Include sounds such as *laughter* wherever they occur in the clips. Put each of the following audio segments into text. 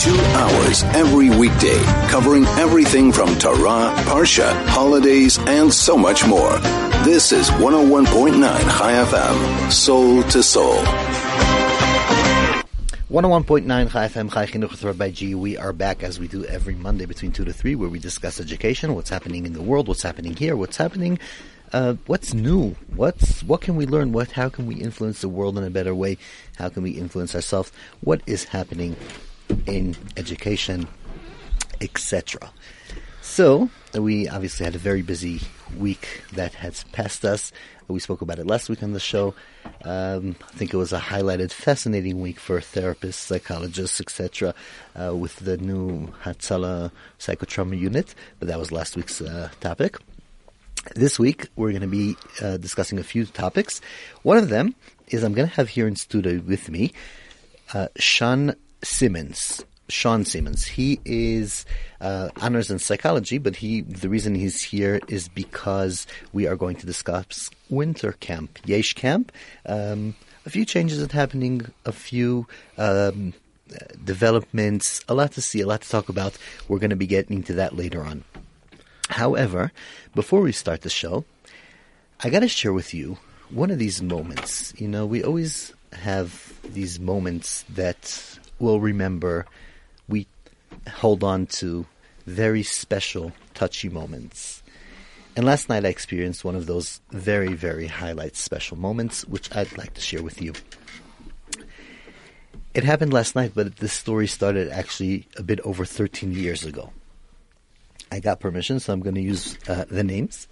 Two hours every weekday, covering everything from Torah, Parsha, holidays, and so much more. This is 101.9 Chai FM, Soul to Soul. 101.9 Chai FM, Chai Chinuch with Rabbi G. We are back as we do every Monday between 2 to 3 where we discuss education, what's happening in the world, what's happening here, what's happening, uh, what's new, what's, what can we learn, what, how can we influence the world in a better way, how can we influence ourselves, what is happening in education, etc. So, we obviously had a very busy week that has passed us. We spoke about it last week on the show. Um, I think it was a highlighted, fascinating week for therapists, psychologists, etc., uh, with the new Hatzalah psychotrauma unit. But that was last week's uh, topic. This week, we're going to be uh, discussing a few topics. One of them is I'm going to have here in studio with me uh, Sean Simmons. Sean Simmons. He is uh, honors in psychology, but he the reason he's here is because we are going to discuss winter camp, Yesh camp. Um, a few changes are happening, a few um, developments, a lot to see, a lot to talk about. We're going to be getting into that later on. However, before we start the show, I got to share with you one of these moments. You know, we always have these moments that we'll remember. We hold on to very special, touchy moments. And last night I experienced one of those very, very highlight special moments, which I'd like to share with you. It happened last night, but this story started actually a bit over 13 years ago. I got permission, so I'm going to use uh, the names.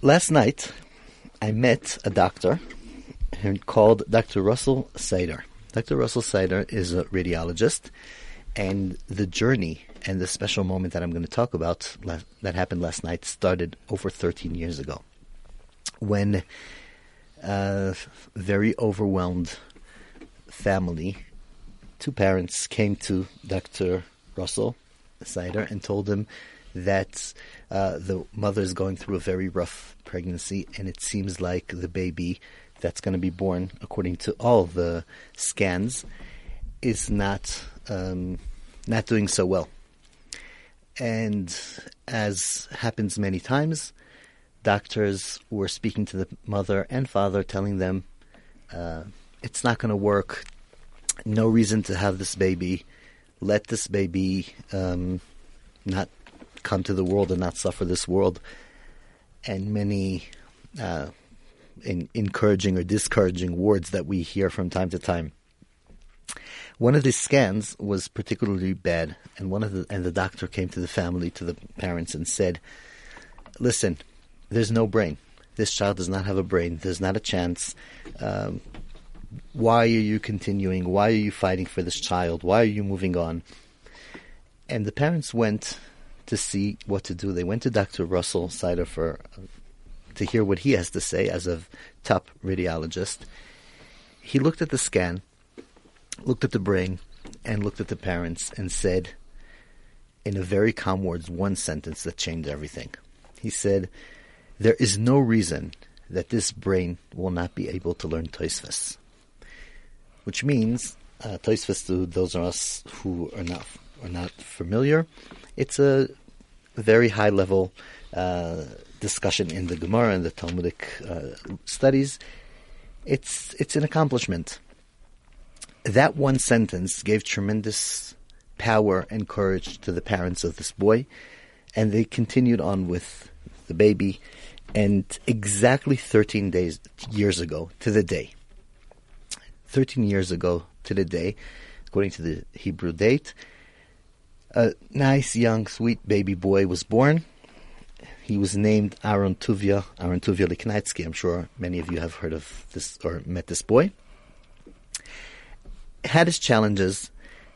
Last night, I met a doctor called Dr. Russell Sider. Dr. Russell Sider is a radiologist, and the journey and the special moment that I'm going to talk about that happened last night started over 13 years ago when a very overwhelmed family, two parents, came to Dr. Russell Sider and told him that uh, the mother is going through a very rough pregnancy, and it seems like the baby that's going to be born, according to all the scans, is not um, not doing so well. And as happens many times, doctors were speaking to the mother and father, telling them uh, it's not going to work. No reason to have this baby. Let this baby um, not come to the world and not suffer this world. And many uh, in encouraging or discouraging words that we hear from time to time. One of the scans was particularly bad, and one of the and the doctor came to the family, to the parents, and said, "Listen, there's no brain. This child does not have a brain. There's not a chance. Um, why are you continuing? Why are you fighting for this child? Why are you moving on?" And the parents went to see what to do. They went to Dr. Russell Sider for to hear what he has to say as a top radiologist. He looked at the scan, looked at the brain, and looked at the parents and said, in a very calm words, one sentence that changed everything. He said, There is no reason that this brain will not be able to learn Tosfos. Which means, uh, to those of us who are not, are not familiar, it's a very high level uh, discussion in the Gemara and the Talmudic uh, studies, it's it's an accomplishment. That one sentence gave tremendous power and courage to the parents of this boy, and they continued on with the baby. And exactly 13 days years ago to the day, 13 years ago to the day, according to the Hebrew date, a nice young sweet baby boy was born he was named Aaron Tuvia, Aaron Tuvia Liknaitsky. I'm sure many of you have heard of this or met this boy. Had his challenges,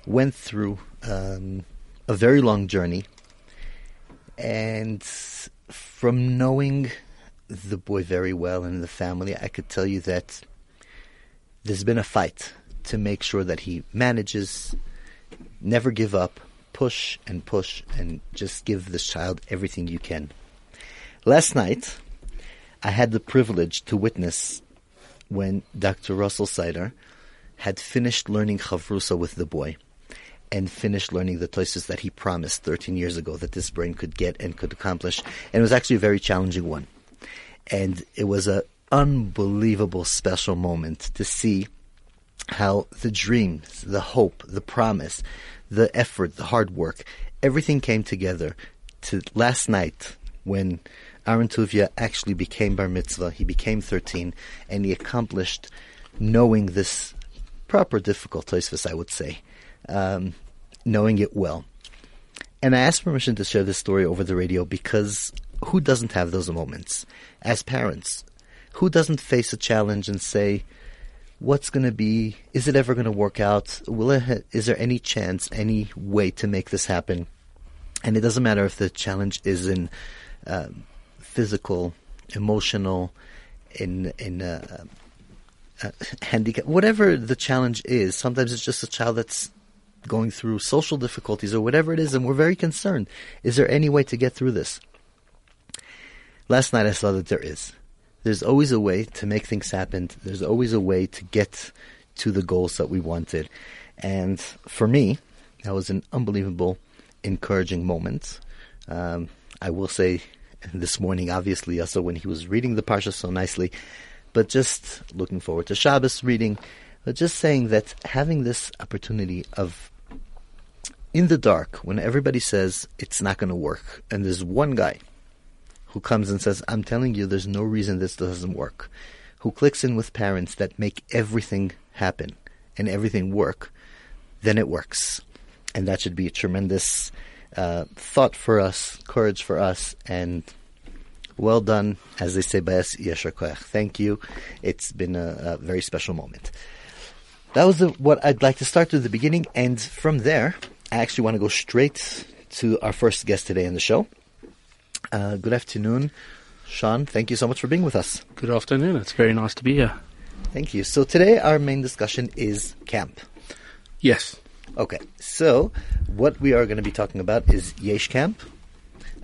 went through um, a very long journey, and from knowing the boy very well and the family, I could tell you that there's been a fight to make sure that he manages, never give up, push and push, and just give this child everything you can. Last night, I had the privilege to witness when Dr. Russell Sider had finished learning Chavrusa with the boy. and finished learning the Tosfos that he promised 13 years ago that this brain could get and could accomplish. And it was actually a very challenging one. And it was an unbelievable special moment to see how the dreams, the hope, the promise, the effort, the hard work, everything came together to last night when Aaron Tuvia actually became bar mitzvah. He became 13 and he accomplished knowing this proper difficult Tosfos, I would say, um, knowing it well. And I asked permission to share this story over the radio because who doesn't have those moments? As parents, who doesn't face a challenge and say, what's going to be, is it ever going to work out? Will it, ha- is there any chance, any way to make this happen? And it doesn't matter if the challenge is in uh, physical, emotional, in in handicap, whatever the challenge is. Sometimes it's just a child that's going through social difficulties or whatever it is, and we're very concerned. Is there any way to get through this? Last night I saw that there is. There's always a way to make things happen. There's always a way to get to the goals that we wanted. And for me, that was an unbelievable, encouraging moment. Um, I will say *laughs* this morning, obviously, also when he was reading the Parsha so nicely, but just looking forward to Shabbos reading, but just saying that having this opportunity of in the dark, when everybody says it's not going to work, and there's one guy who comes and says, I'm telling you, there's no reason this doesn't work, who clicks in with parents that make everything happen and everything work, then it works. And that should be a tremendous uh, thought for us, courage for us, and well done, as they say by us, Yeshar Koach. Thank you. It's been a, a very special moment. That was the, what I'd like to start with the beginning, and from there, I actually want to go straight to our first guest today in the show. Uh, good afternoon, Sean. Thank you so much for being with us. Good afternoon. It's very nice to be here. Thank you. So today our main discussion is camp. Yes. Okay, so what we are going to be talking about is Yesh Camp.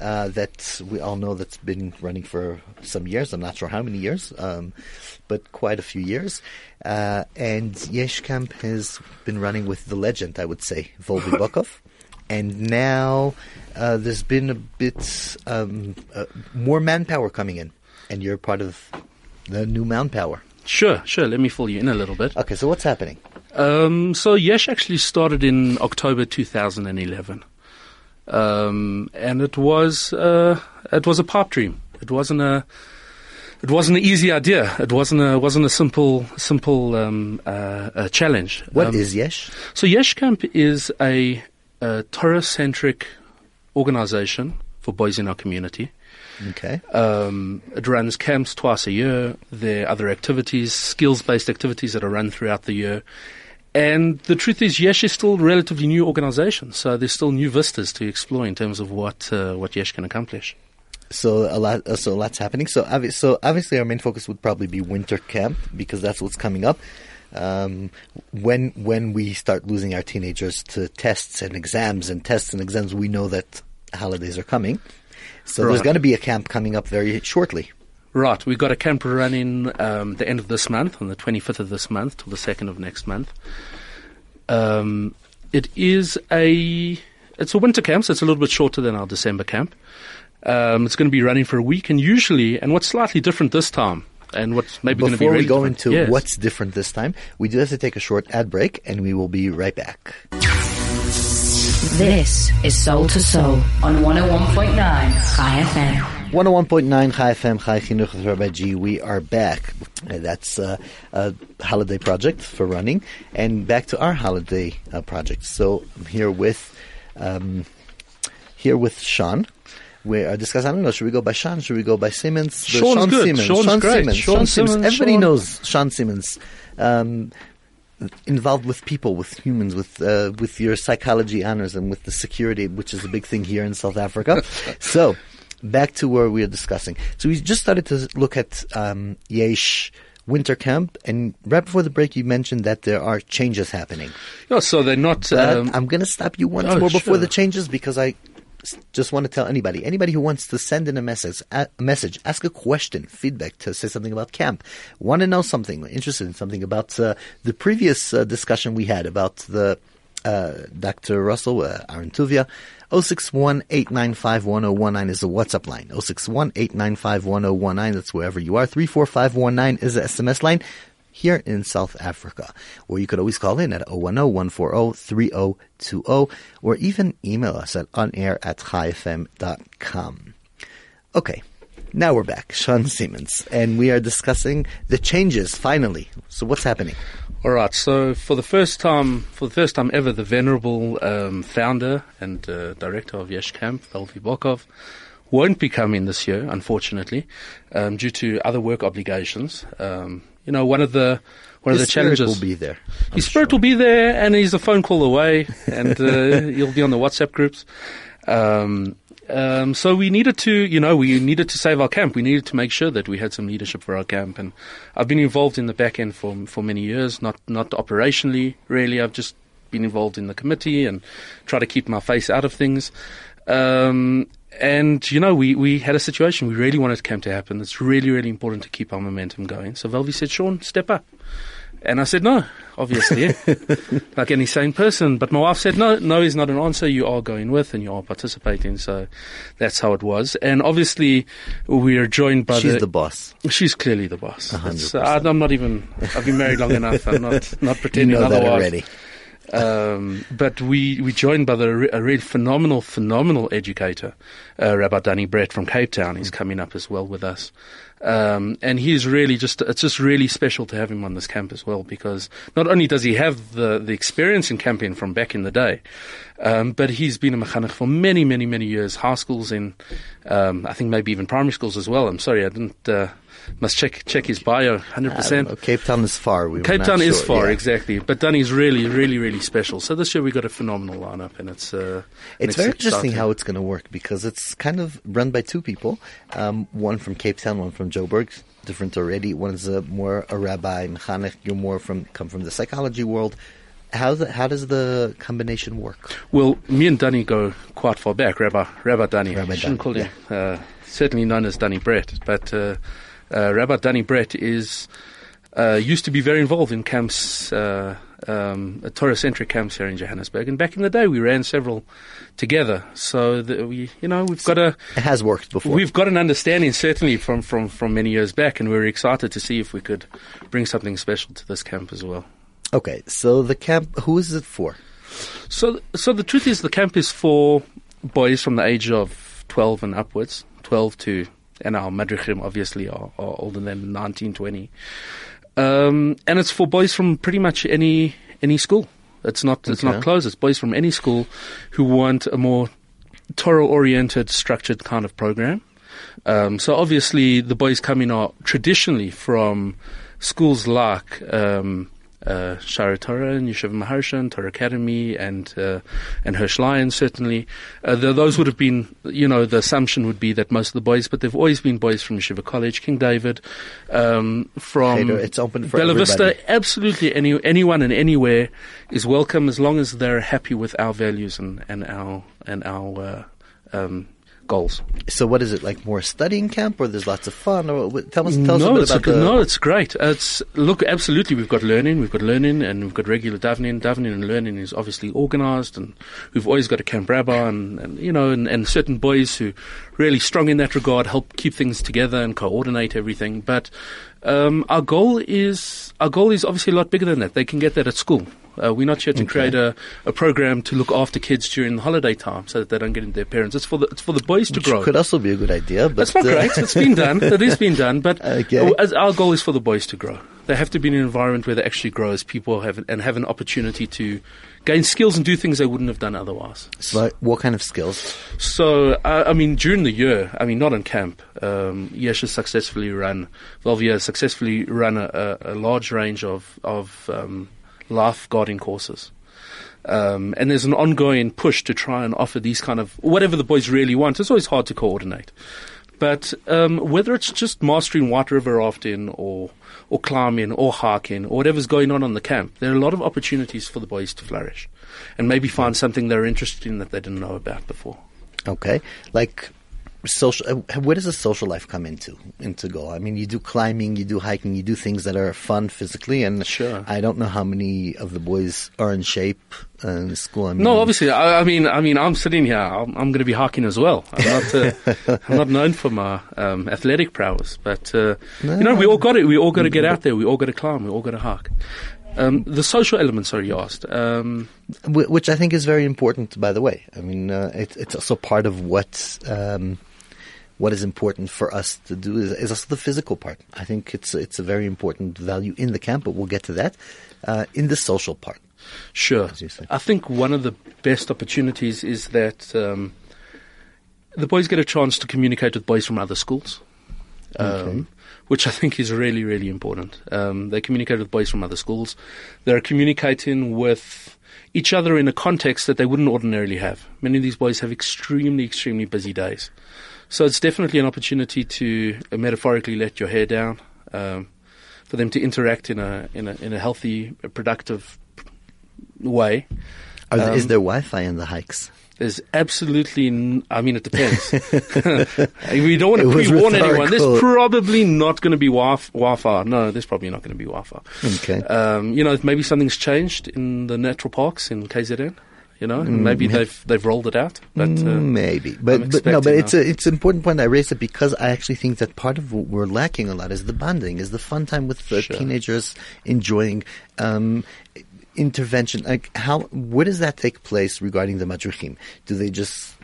Uh, that we all know that's been running for some years. I'm not sure how many years, um, but quite a few years. Uh, and Yesh Camp has been running with the legend, I would say, Velvi *laughs* Bokov. And now uh, there's been a bit um, uh, more manpower coming in, and you're part of the new manpower. Sure, sure. Let me fill you in a little bit. Okay, so what's happening? Um, so Yesh actually started in October 2011, um, and it was uh, it was a pipe dream. It wasn't a it wasn't an easy idea. It wasn't a wasn't a simple simple um, uh, a challenge. What Um, is Yesh? So Yesh Camp is a, a Torah centric organization for boys in our community. Okay. Um, it runs camps twice a year. There are other activities, skills-based activities that are run throughout the year. And the truth is, Yesh is still a relatively new organization, so there's still new vistas to explore in terms of what uh, what Yesh can accomplish. So a lot, uh, so a lot's happening. So, obvi- so obviously, our main focus would probably be winter camp because that's what's coming up. Um, when when we start losing our teenagers to tests and exams and tests and exams, we know that holidays are coming. So there's going to be a camp coming up very shortly. Right, we've got a camp running um, the end of this month, on the 25th of this month till the 2nd of next month. Um, it is a it's a winter camp, so it's a little bit shorter than our December camp. Um, it's going to be running for a week, and usually, and what's slightly different this time, and what's maybe going to be Before we go different- into Yes. what's different this time, we do have to take a short ad break, and we will be right back. This is Soul to Soul on 101.9 Chai FM. 101.9 Chai FM, Chai Chinuch with Rabbi G. We are back. Uh, That's uh, a holiday project for running. And back to our holiday uh, project. So I'm here with, um, here with Sean. We are discussing, I don't know, should we go by Sean? Should we go by Simmons? The Sean's Sean good. Simmons. Sean's Sean great. Simmons. Sean Sean Simmons. Simmons, Everybody Sean. knows Sean Simmons. Um, involved with people, with humans, with uh, with your psychology honors, and with the security, which is a big thing here in South Africa. *laughs* so, back to where we are discussing. So we just started to look at um, Yesh winter camp, and right before the break, you mentioned that there are changes happening. Yeah, so they're not. Um, I'm going to stop you once oh, more before sure. the changes because I just want to tell anybody, anybody who wants to send in a message, a message, ask a question, feedback, to say something about camp, want to know something, interested in something about uh, the previous uh, discussion we had about the uh, Dr. Russell, uh, Aaron Tuvia. 061-895-1019 is the WhatsApp line. 061-895-1019. That's wherever you are. 34519 is the SMS line here in South Africa, or you could always call in at 010-140-3020, or even email us at onair at chaifm.com. Okay, now we're back. Sean Simmons, and we are discussing the changes, finally. So what's happening? All right. So for the first time, for the first time ever, the venerable um, founder and uh, director of Yesh Camp, Velvi Bokov, won't be coming this year, unfortunately, um, due to other work obligations. Um, you know, one of the one His of the spirit challenges will be there. I'm his spirit sure. will be there, and he's a phone call away, and uh, *laughs* he'll be on the WhatsApp groups. Um, um, so we needed to, you know, we needed to save our camp. We needed to make sure that we had some leadership for our camp, and I've been involved in the back end for for many years. Not not operationally, really. I've just been involved in the committee and try to keep my face out of things. Um, and you know, we, we had a situation. We really wanted camp to happen. It's really really important to keep our momentum going. So Velvi said, "Sean, step up." And I said, no, obviously, *laughs* like any sane person. But my wife said, no, no is not an answer. You are going with and you are participating. So that's how it was. And obviously, we are joined by She's the boss. She's clearly the boss. It's, uh, I'm not even, I've been married long enough. I'm not, *laughs* not You pretending know that otherwise. already. Um, but we, we joined by the, a really phenomenal, phenomenal educator, uh, Rabbi Danny Brett from Cape Town. He's coming up as well with us. Um, and he's really just, it's just really special to have him on this camp as well because not only does he have the, the experience in camping from back in the day, um, but he's been a mechanech for many, many, many years, high schools in, um, I think maybe even primary schools as well. I'm sorry, I didn't, uh, must check, check his bio 100%. I don't know. Cape Town is far. We Cape Town is far, yeah. exactly. But Dunny's really, really, really special. So this year we got a phenomenal lineup, and it's uh, It's very interesting exciting. how it's going to work because it's kind of run by two people. Um, one from Cape Town, one from Joburg. Different already. One is a, more a rabbi, mechanech. You're more from come from the psychology world. How the, how does the combination work? Well, me and Dunny go quite far back. Rabbi Rabbi Dunny, Rabbi Dunny, him uh, certainly known as Dunny Brett, but uh, uh, Rabbi Danny Brett is uh, used to be very involved in camps, uh, um, Torah-centric camps here in Johannesburg, and back in the day we ran several together. So that we, you know, we've got a It has worked before. We've got an understanding, certainly from, from, from many years back, and we're excited to see if we could bring something special to this camp as well. okay, so the camp. Who is it for? So, so the truth is, the camp is for boys from the age of 12 and upwards, 12 to, and our madrichim obviously are, are older than 19, 20. Um, and it's for boys from pretty much any any school. It's not it's Okay. not closed. It's boys from any school who want a more Torah oriented, structured kind of program. Um, so obviously, the boys coming are traditionally from schools like um, uh, Sha'arei Torah and Yeshiva Maharshan, Torah Academy, and uh, and Hirsch Lyons. Certainly, uh, th those would have been, you know, the assumption would be that most of the boys, but they've always been boys from Yeshiva College, King David, um, from Cheder, it's open for Bella Vista. everybody. Absolutely, any anyone and anywhere is welcome as long as they're happy with our values and and our and our uh, um, goals. So what is it like? More studying camp, or there's lots of fun? Or tell us, tell us a no, bit it's about good- the. no, it's great. It's look, absolutely, we've got learning, we've got learning, and we've got regular davening. Davening and learning is obviously organised, and we've always got a camp rabbi, and, and you know, and, and certain boys who really strong in that regard help keep things together and coordinate everything. But um, our goal is our goal is obviously a lot bigger than that. They can get that at school. Uh, we're not here to Okay. create a, a program to look after kids during the holiday time so that they don't get into their parents. It's for the it's for the boys to which grow. could also be a good idea, but That's not uh, great. It's been done. It is being done. But *laughs* Okay. our goal is for the boys to grow. They have to be in an environment where they actually grow as people have and have an opportunity to gain skills and do things they wouldn't have done otherwise. So what kind of skills? So, uh, I mean, during the year, I mean, not in camp, um, Yesh has successfully run, Velvi has successfully run a, a, a large range of, of um, lifeguarding courses. Um, and there's an ongoing push to try and offer these kind of whatever the boys really want. It's always hard to coordinate, but um, whether it's just mastering white river rafting or or climbing or hiking or whatever's going on on the camp, there are a lot of opportunities for the boys to flourish, and maybe find something they're interested in that they didn't know about before. Okay, like social. Uh, where does the social life come into into go? I mean, you do climbing, you do hiking, you do things that are fun physically, and Sure. I don't know how many of the boys are in shape uh, in school. I mean, No, obviously. I, I mean, I mean, I'm sitting here. I'm, I'm going to be hiking as well. I'm not. Uh, *laughs* I'm not known for my um, athletic prowess, but uh, you know, we all got it. We all got to get out there. We all got to climb. We all got to hike. Um, the social elements, sorry, you asked. Um, which I think is very important. By the way, I mean, uh, it, it's also part of what. Um, what is important for us to do is, is also the physical part. I think it's it's a very important value in the camp, but we'll get to that uh, in the social part. Sure. As you say. I think one of the best opportunities is that um, the boys get a chance to communicate with boys from other schools, um, Okay. which I think is really, really important. Um, they communicate with boys from other schools. They're communicating with each other in a context that they wouldn't ordinarily have. Many of these boys have extremely, extremely busy days. So it's definitely an opportunity to uh, metaphorically let your hair down, um, for them to interact in a in a in a healthy, uh, productive way. Are there- is Um, there Wi-Fi in the hikes? There's absolutely, n- I mean, it depends. *laughs* we don't want to pre-warn anyone. There's probably not going to be Wi- Wi-Fi. No, there's probably not going to be Wi-Fi. Okay. Um, you know, maybe something's changed in the natural parks in KZN. You know, maybe they've they've rolled it out. But uh, Mm, Maybe, but but no, but it's a it's an important point. I raised it because I actually think that part of what we're lacking a lot is the bonding, is the fun time with the Sure. teenagers enjoying um, intervention. Like how where does that take place regarding the madrichim? Do they just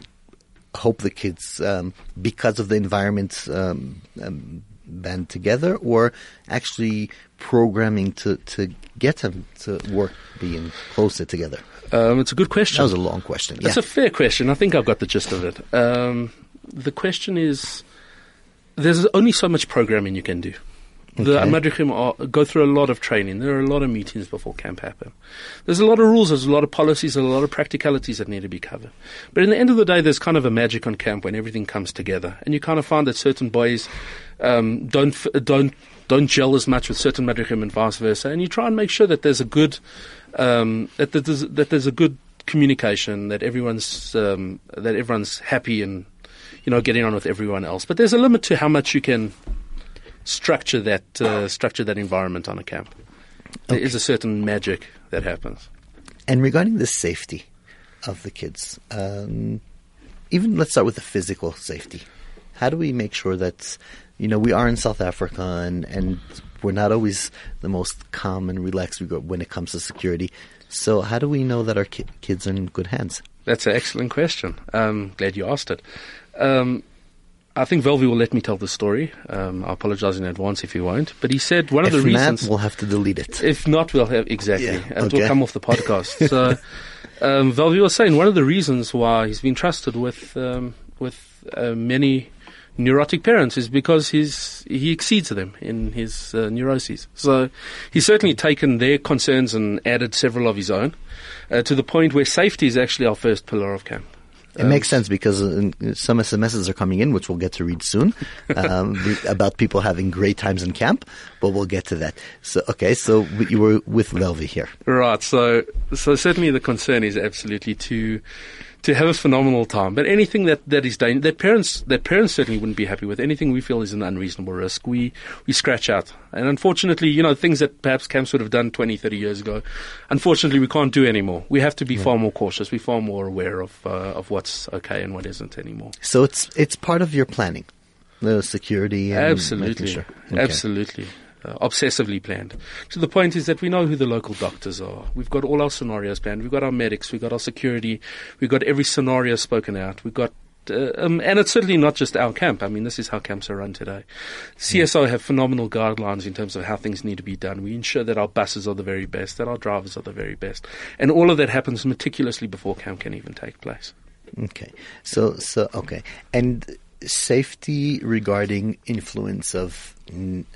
hope the kids um, because of the environment um, um, band together, or actually programming to to get them to work being closer together? Um, it's a good question. That was a long question. That's yeah. a fair question. I think I've got the gist of it. Um, the question is, there's only so much programming you can do. The Okay. Madrichim are, go through a lot of training. There are a lot of meetings before camp happen. There's a lot of rules. There's a lot of policies. There's a lot of practicalities that need to be covered. But in the end of the day, there's kind of a magic on camp when everything comes together, and you kind of find that certain boys um, don't don't don't gel as much with certain Madrichim and vice versa. And you try and make sure that there's a good um, that that there's, that there's a good communication, that everyone's um, that everyone's happy and you know getting on with everyone else. But there's a limit to how much you can structure that uh, structure that environment on a camp. There is a certain magic that happens. And regarding the safety of the kids, um, even let's start with the physical safety. How do we make sure that, you know, we are in South Africa and, and we're not always the most calm and relaxed when it comes to security. So how do we know that our ki- kids are in good hands? That's an excellent question. Um, glad you asked it. Um, I think Velvy will let me tell the story. Um, I apologize in advance if he won't. But he said one if of the not, reasons. we'll have to delete it. If not, we'll have exactly. Yeah, It will come off the podcast. *laughs* so, um, Velvy was saying one of the reasons why he's been trusted with um, with uh, many neurotic parents is because he's he exceeds them in his uh, neuroses. So he's certainly taken their concerns and added several of his own, uh, to the point where safety is actually our first pillar of camp. It makes sense because uh, some SMSs are coming in, which we'll get to read soon, *laughs* um, about people having great times in camp. But we'll get to that. So, okay, so you were with Velvi here. Right. So, so certainly the concern is absolutely to to have a phenomenal time. But anything that that is dangerous, that parents that parents certainly wouldn't be happy with. Anything we feel is an unreasonable risk, we we scratch out. And unfortunately, you know, things that perhaps camps would have done 20, 30 years ago, unfortunately, we can't do anymore. We have to be far more cautious. We're far more aware of uh, of what's okay and what isn't anymore. So it's it's part of your planning, the security. And Absolutely, sure. Okay. absolutely. Uh, obsessively planned. So the point is that we know who the local doctors are. We've got all our scenarios planned. We've got our medics. We've got our security. We've got every scenario spoken out. We've got, uh, um, and it's certainly not just our camp. I mean, this is how camps are run today. CSO have phenomenal guidelines in terms of how things need to be done. We ensure that our buses are the very best, that our drivers are the very best, and all of that happens meticulously before camp can even take place. Okay. So so okay, and safety regarding influence of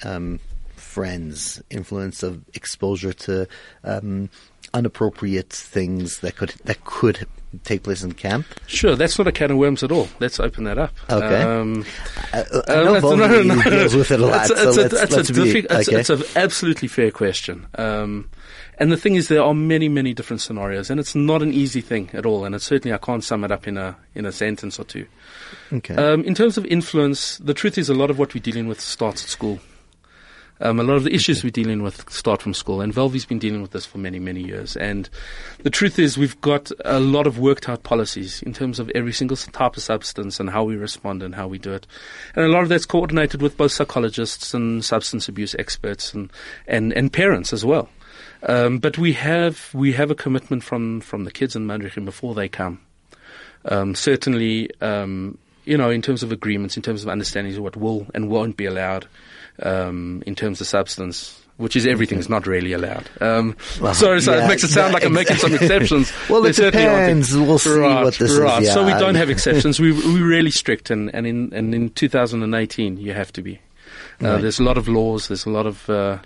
um, friends, influence of exposure to um, inappropriate things that could that could take place in camp. Sure, that's not a can of worms at all. Let's open that up. Okay. Um, I, I know that's- Velvi deals with it a lot. It's, so it's, let's, a, it's, let's a be diffi- it's, it's an absolutely fair question. Um, And the thing is, there are many, many different scenarios, and it's not an easy thing at all. And it's certainly I can't sum it up in a in a sentence or two. Okay. Um, in terms of influence, the truth is a lot of what we're dealing with starts at school. Um, a lot of the issues we're dealing with start from school, and Velvy's been dealing with this for many, many years. And the truth is, we've got a lot of worked out policies in terms of every single type of substance and how we respond and how we do it. And a lot of that's coordinated with both psychologists and substance abuse experts and, and, and parents as well. Um, but we have we have a commitment from, from the kids in Madrichim before they come. Um, certainly, um, you know, in terms of agreements, in terms of understandings of what will and won't be allowed, um, in terms of substance, which is everything is not really allowed. Um, Well, sorry, so yeah, it makes it sound yeah, like I'm making some exceptions. *laughs* Well, it depends. We'll see right, what this is, right. So we don't have exceptions. we we're really *laughs* strict, and and in and in 2018 you have to be. Uh, Right. There's a lot of laws. There's a lot of. Uh,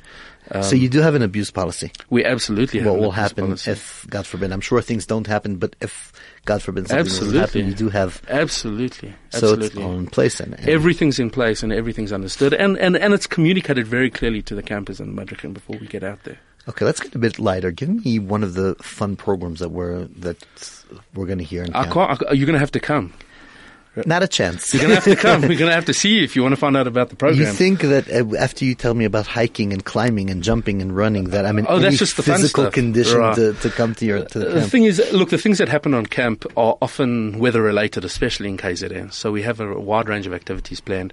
so you do have an abuse policy. we absolutely have what will happen policy. if, God forbid, I'm sure things don't happen, but if, God forbid, something Absolutely. happen, you do have, Absolutely, so it's all in place. And, and Everything's in place and everything's understood, and, and, and it's communicated very clearly to the campers in Madrichim before we get out there. okay, let's get a bit lighter. Give me one of the fun programs that we're that we're going to hear in I can't, I, you're going to have to come. Not a chance. You're going to have to come. We're going to have to see you if you want to find out about the program. You think that uh, after you tell me about hiking and climbing and jumping and running, that I'm in Oh, that's just the physical condition Right. to, to come to your to the Uh, the camp? thing is, look, the things that happen on camp are often weather related, especially in KZN. So we have a wide range of activities planned.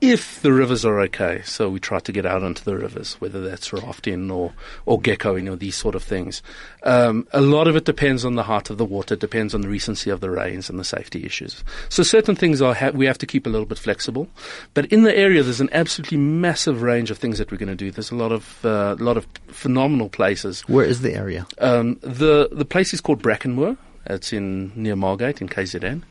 If the rivers are okay, so we try to get out onto the rivers, whether that's rafting or, or geckoing or these sort of things. Um, a lot of it depends on the height of the water, depends on the recency of the rains and the safety issues. So certain things are ha- we have to keep a little bit flexible. But in the area, there's an absolutely massive range of things that we're going to do. There's a lot of uh, lot of phenomenal places. Where is the area? Um, the the place is called Brackenmoor. It's in near Margate in KZN,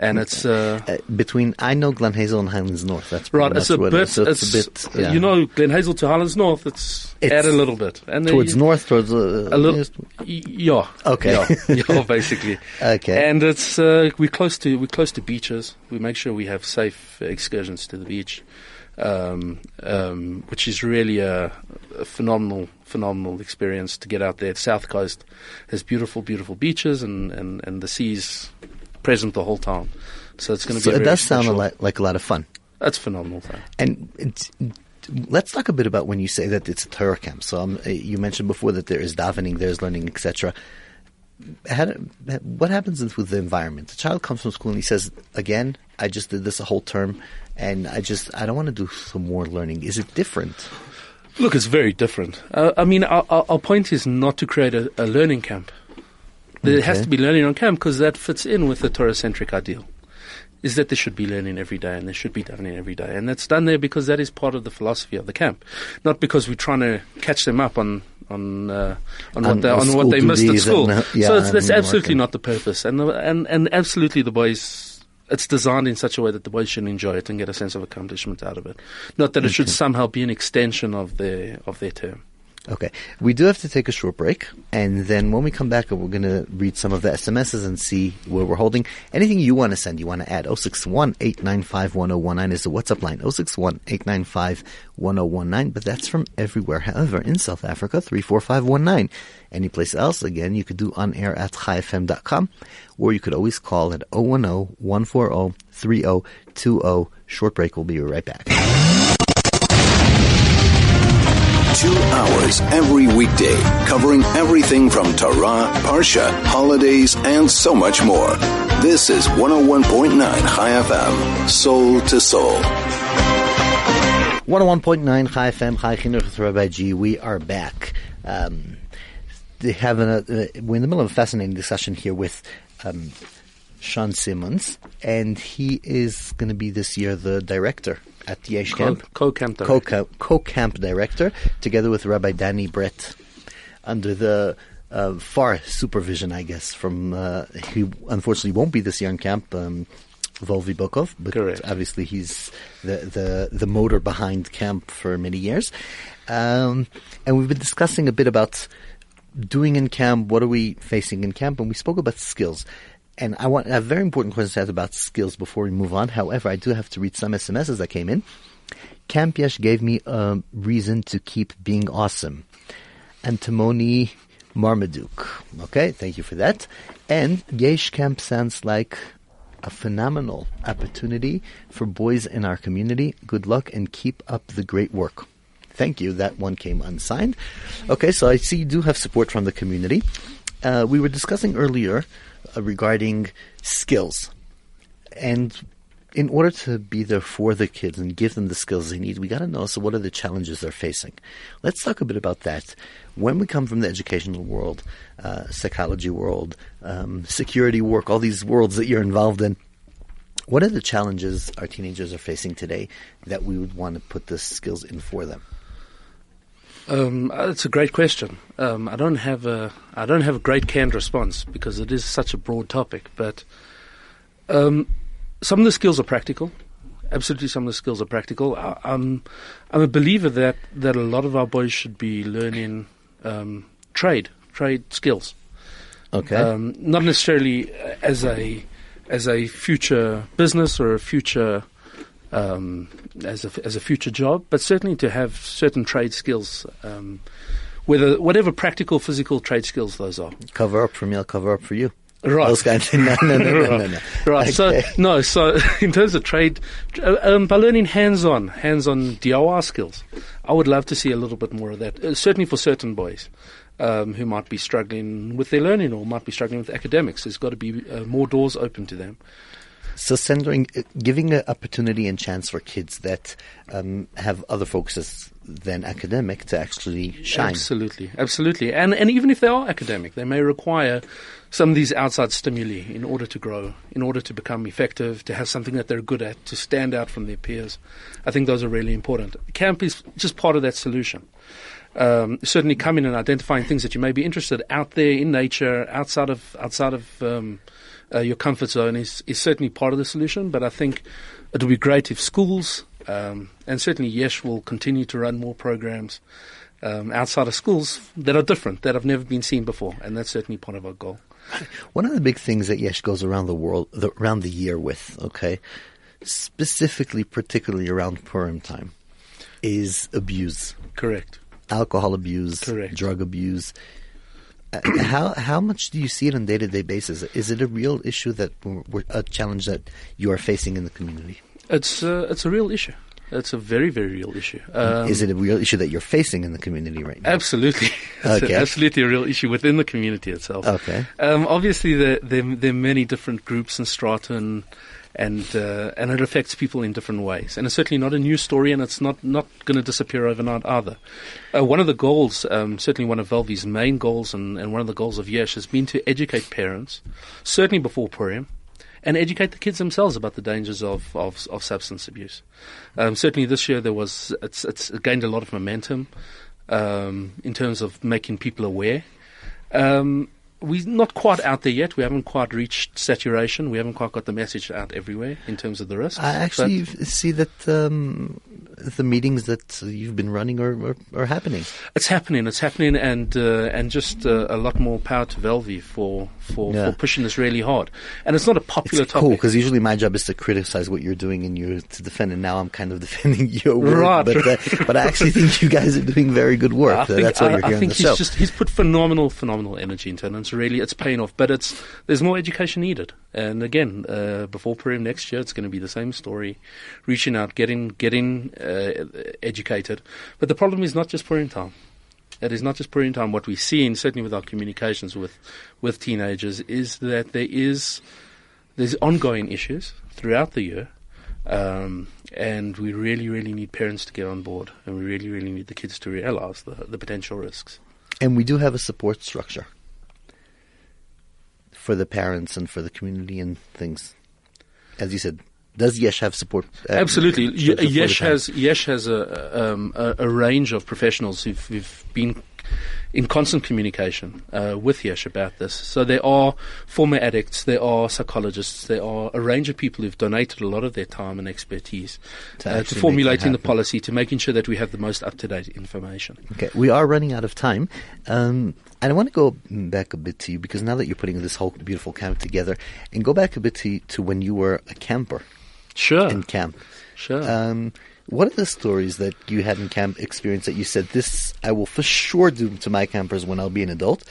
and it's uh, Uh, between I know Glen Hazel and Highlands North. That's right. It's a bit. it is. So it's, it's, a bit. uh, yeah. You know, Glen Hazel to Highlands North. It's, It's add a little bit, and then towards you- north, towards uh, A little, yeah. Okay. Yeah, *laughs* yeah, basically. Okay. And it's uh, we're close to we're close to beaches. We make sure we have safe excursions to the beach, um, um, which is really a, a phenomenal phenomenal experience to get out there. The South Coast has beautiful beautiful beaches and and and the seas present the whole time. So it's going to So be. it does sound a lot, like a lot of fun. That's phenomenal. Though. And let's talk a bit about when you say that it's a Torah camp. So um, uh, you mentioned before that there is davening, there's learning, etc. What happens with the environment? The child comes from school and he says, "Again, I just did this a whole term, and I just I don't want to do some more learning." Is it different? Look, it's very different. Uh, I mean, our, our, our point is not to create a, a learning camp. There has to be learning on camp because that fits in with the Torah-centric ideal. Is that there should be learning every day and there should be davening every day, and that's done there because that is part of the philosophy of the camp, not because we're trying to catch them up on on uh, on what they, on what they missed at school. yeah, so it's, that's absolutely not the purpose, and the, and and absolutely the boys. It's designed in such a way that the boys should enjoy it and get a sense of accomplishment out of it. Not that it should somehow be an extension of their of their term. Okay, we do have to take a short break, and then when we come back, we're going to read some of the SMSs and see where we're holding. Anything you want to send, you want to add, 061 895 is the WhatsApp line, 061 895 but that's from everywhere. However, in South Africa, 34519. Any place else, again, you could do on air at chaifm.com, or you could always call at 010 140 3020. Short break, we'll be right back. Two hours every weekday, covering everything from Torah, Parsha, holidays, and so much more. This is 101.9 Chai FM, soul to soul. 101.9 Chai FM, Chai Chinuch Rabbi G. We are back. Um, have a, uh, we're in the middle of a fascinating discussion here with um, Sean Simmons, and he is going to be this year the director at the Yesh Camp. co-camp director. co-camp director, together with Rabbi Danny Brett, under the uh, far supervision, I guess, from, uh, he unfortunately won't be this year in camp, um, Velvi Bokov, but Correct. obviously he's the, the, the motor behind camp for many years. Um, and we've been discussing a bit about doing in camp, what are we facing in camp, and we spoke about skills. And I want a very important question to ask about skills before we move on. However, I do have to read some SMSs that came in. Camp Yesh gave me a reason to keep being awesome. Antimony Marmaduke. Okay, thank you for that. And Yesh Camp sounds like a phenomenal opportunity for boys in our community. Good luck and keep up the great work. Thank you. That one came unsigned. Okay, so I see you do have support from the community. Uh, we were discussing earlier regarding skills. And in order to be there for the kids and give them the skills they need, we got to know so what are the challenges they're facing. Let's talk a bit about that. When we come from the educational world, uh, psychology world, um, security work, all these worlds that you're involved in, what are the challenges our teenagers are facing today that we would want to put the skills in for them? Um, uh, it's a great question. Um, I don't have a I don't have a great canned response because it is such a broad topic. But um, some of the skills are practical. Absolutely, some of the skills are practical. I, I'm I'm a believer that that a lot of our boys should be learning um, trade trade skills. Okay. Um, not necessarily as a as a future business or a future um, as a as a future job, but certainly to have certain trade skills, um, whether whatever practical physical trade skills those are. cover up for me, I'll cover up for you. Right. Those kinds of, *laughs* no, no, no, no, no, no. Right. So no. So *laughs* in terms of trade, uh, um, by learning hands-on, hands-on DIY skills, I would love to see a little bit more of that. Uh, certainly for certain boys. Um, who might be struggling with their learning or might be struggling with academics. There's got to be uh, more doors open to them. So centering, uh, giving an opportunity and chance for kids that um, have other focuses than academic to actually shine. Absolutely, absolutely. And and even if they are academic, they may require some of these outside stimuli in order to grow, in order to become effective, to have something that they're good at, to stand out from their peers. I think those are really important. Camp is just part of that solution. Um, certainly, coming and identifying things that you may be interested out there in nature, outside of outside of um, uh, your comfort zone, is is certainly part of the solution. But I think it would be great if schools um, and certainly Yesh will continue to run more programs um, outside of schools that are different, that have never been seen before, and that's certainly part of our goal. *laughs* One of the big things that Yesh goes around the world, the, around the year with, okay, specifically, particularly around Purim time, is abuse, Correct. alcohol abuse, Correct. drug abuse. Uh, how how much do you see it on a day to day basis? Is it a real issue that we're- a challenge that you are facing in the community? It's uh, it's a real issue. It's a very very real issue. Um, is it a real issue that you're facing in the community right now? Absolutely, *laughs* it's Okay. absolutely a real issue within the community itself. Okay. Um, obviously, there, there there are many different groups and strata, and and uh, and it affects people in different ways. And it's certainly not a new story, and it's not not going to disappear overnight either. Uh, one of the goals, um, certainly one of Velvi's main goals, and, and one of the goals of Yesh has been to educate parents, certainly before Purim. And educate the kids themselves about the dangers of, of, of substance abuse. Um, certainly, this year there was it's, it's gained a lot of momentum um, in terms of making people aware. Um, we're not quite out there yet. We haven't quite reached saturation. We haven't quite got the message out everywhere in terms of the risks. I actually But see that um, the meetings that you've been running are, are, are happening. it's happening. It's happening, and uh, and just uh, a lot more power to Velvi for for, Yeah. for pushing this really hard. And it's not a It's popular cool topic. because usually my job is to criticize what you're doing and you're to defend, and now I'm kind of *laughs* defending your work. Right. But, uh, but I actually think you guys are doing very good work. *laughs* I think, That's why I, you're I here on think he's just he's put phenomenal, phenomenal energy into it, it's really it's paying off. But it's there's more education needed. And again, uh, before Purim next year, it's going to be the same story: reaching out, getting getting uh, educated. But the problem is not just Purim time. It is not just Purim time. What we see, and certainly with our communications with with teenagers, is that there is there's ongoing issues throughout the year. Um, and we really, really need parents to get on board, and we really, really need the kids to realize the, the potential risks. and we do have a support structure for the parents and for the community and things. As you said, does Yesh have support? uh, Absolutely, Yesh has Yesh has a, um, a a range of professionals who've, who've been in constant communication uh, with Yesh about this. So there are former addicts, there are psychologists, there are a range of people who've donated a lot of their time and expertise To uh, to, formulating the policy, to making sure that we have the most up to date information. Okay, we are running out of time. Um, and I want to go back a bit to you because now that you're putting this whole beautiful camp together, and go back a bit to, to when you were a camper Sure, in camp. sure. Um, What are the stories that you had in camp experience that you said this I will for sure do to my campers when I'll be an adult,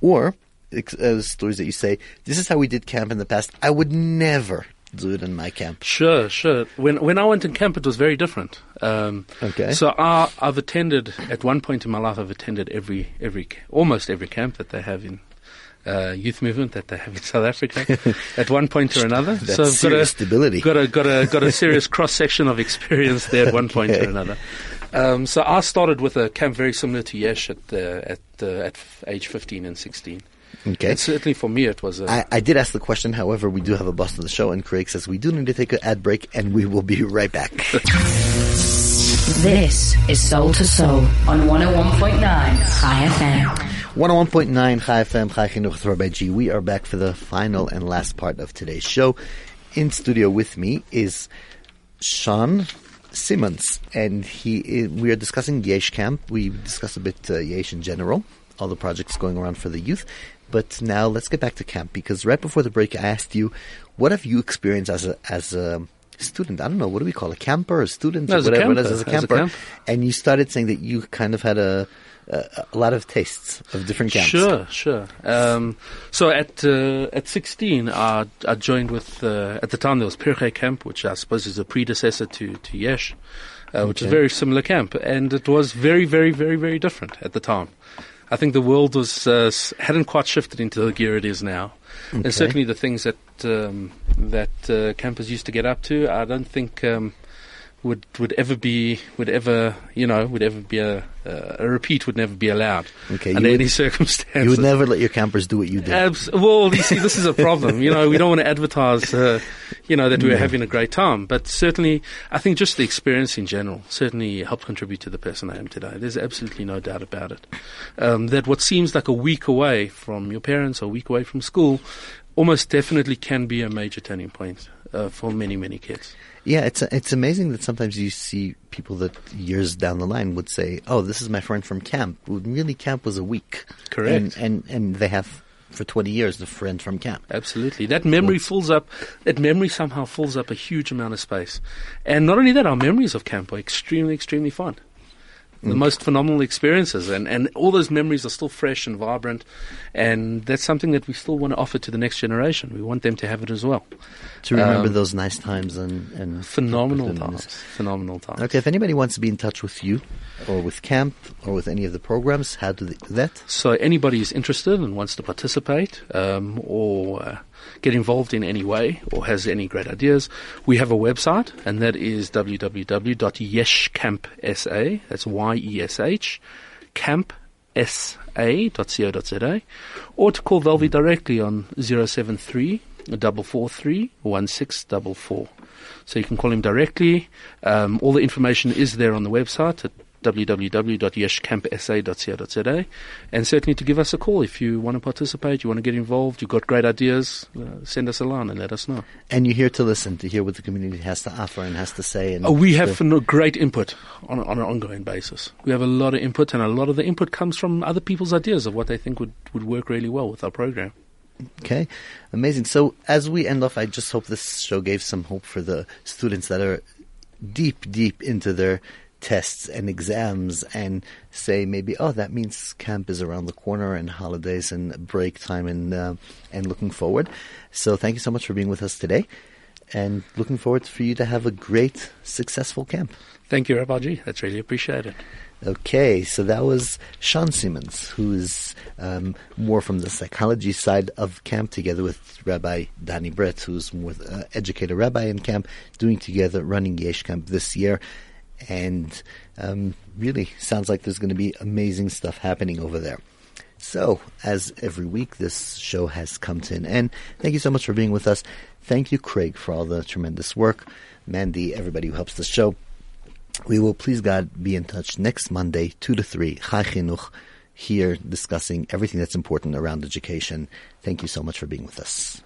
or uh, stories that you say this is how we did camp in the past. I would never do it in my camp. Sure, sure. When when I went in camp, it was very different. Um, Okay. So I, I've attended at one point in my life. I've attended every every almost every camp that they have in. Uh, youth movement that they have *laughs* in South Africa at one point or another. That's so I've got a, stability. got a got a got a serious *laughs* cross section of experience there at one *laughs* point Okay. or another. Um, so I started with a camp very similar to Yesh at uh, at uh, at f- age fifteen and sixteen. Okay. And certainly for me, it was a, I, I did ask the question, however, we do have a boss of the show, and Craig says we do need to take an ad break, and we will be right back. This is Soul to Soul on 101.9 Chai FM. 101.9 Chai FM, Chai Chinuch Rabbi G. We are back for the final and last part of today's show. In studio with me is Sean Simmons, and he i- we are discussing Yesh Camp. We discussed a bit uh, Yesh in general, all the projects going around for the youth. But now let's get back to camp because right before the break, I asked you, what have you experienced as a as a student? I don't know, what do we call a camper, a student, No, or as a whatever it is, camper, as a as a camper. camp. And you started saying that you kind of had a a, a lot of tastes of different camps. Sure, sure. Um, so at uh, at 16, I, I joined with uh, at the time there was Pirche Camp, which I suppose is a predecessor to to Yesh, uh, which is a very similar camp, and it was very, very, very, very different at the time. I think the world was uh, hadn't quite shifted into the gear it is now, Okay. and certainly the things that um, that uh, campers used to get up to, I don't think. Um, would would ever be would ever you know would ever be a uh, a repeat would never be allowed Okay, under would- any *laughs* circumstances. You would never let your campers do what you did. Abs- well, you see, this is a problem. You know, we don't want to advertise, uh, you know, that we were having a great time. But certainly, I think just the experience in general certainly helped contribute to the person I am today. There's absolutely no doubt about it. Um, that what seems like a week away from your parents or a week away from school almost definitely can be a major turning point uh, for many, many kids. Yeah, it's it's amazing that sometimes you see people that years down the line would say, "Oh, this is my friend from camp." Really, camp was a week. Correct. And and, and they have for twenty years the friend from camp. Absolutely. That memory fills up, that memory somehow fills up a huge amount of space. And not only that, our memories of camp are extremely, extremely fun. The most phenomenal experiences, and, and all those memories are still fresh and vibrant, and that's something that we still want to offer to the next generation. We want them to have it as well. To remember Um, those nice times and and Phenomenal times. Phenomenal times. Okay, if anybody wants to be in touch with you, or with camp, or with any of the programs, how do they do that? So anybody who's interested and wants to participate um, or uh, get involved in any way or has any great ideas, we have a website and that is www.yeshcampsa. That's Y-E-S-H campsa.co.za or to call Velvi directly on 073 443 1644. So you can call him directly. Um, all the information is there on the website at www.yeshcampsa.co.za and certainly to give us a call if you want to participate, you want to get involved, you've got great ideas, uh, send us a line and let us know. And you're here to listen, to hear what the community has to offer and has to say. And Uh, we have great input on, on an ongoing basis. We have a lot of input and a lot of the input comes from other people's ideas of what they think would, would work really well with our program. Okay, amazing. So as we end off, I just hope this show gave some hope for the students that are deep, deep into their tests and exams and say maybe, oh, that means camp is around the corner and holidays and break time and uh, and looking forward. So thank you so much for being with us today, and looking forward for you to have a great, successful camp. Thank you, Rabbi G. That's really appreciated. Okay, so that was Sean Simmons, who's um, more from the psychology side of camp, together with Rabbi Danny Brett, who's more uh, educator rabbi in camp, doing together running Yesh Camp this year, and um, really sounds like there's going to be amazing stuff happening over there. So, as every week, this show has come to an end. Thank you so much for being with us. Thank you, Craig, for all the tremendous work. Mandy, everybody who helps the show. We will, please God, be in touch next Monday, 2 to 3, Chai Chinuch, here discussing everything that's important around education. Thank you so much for being with us.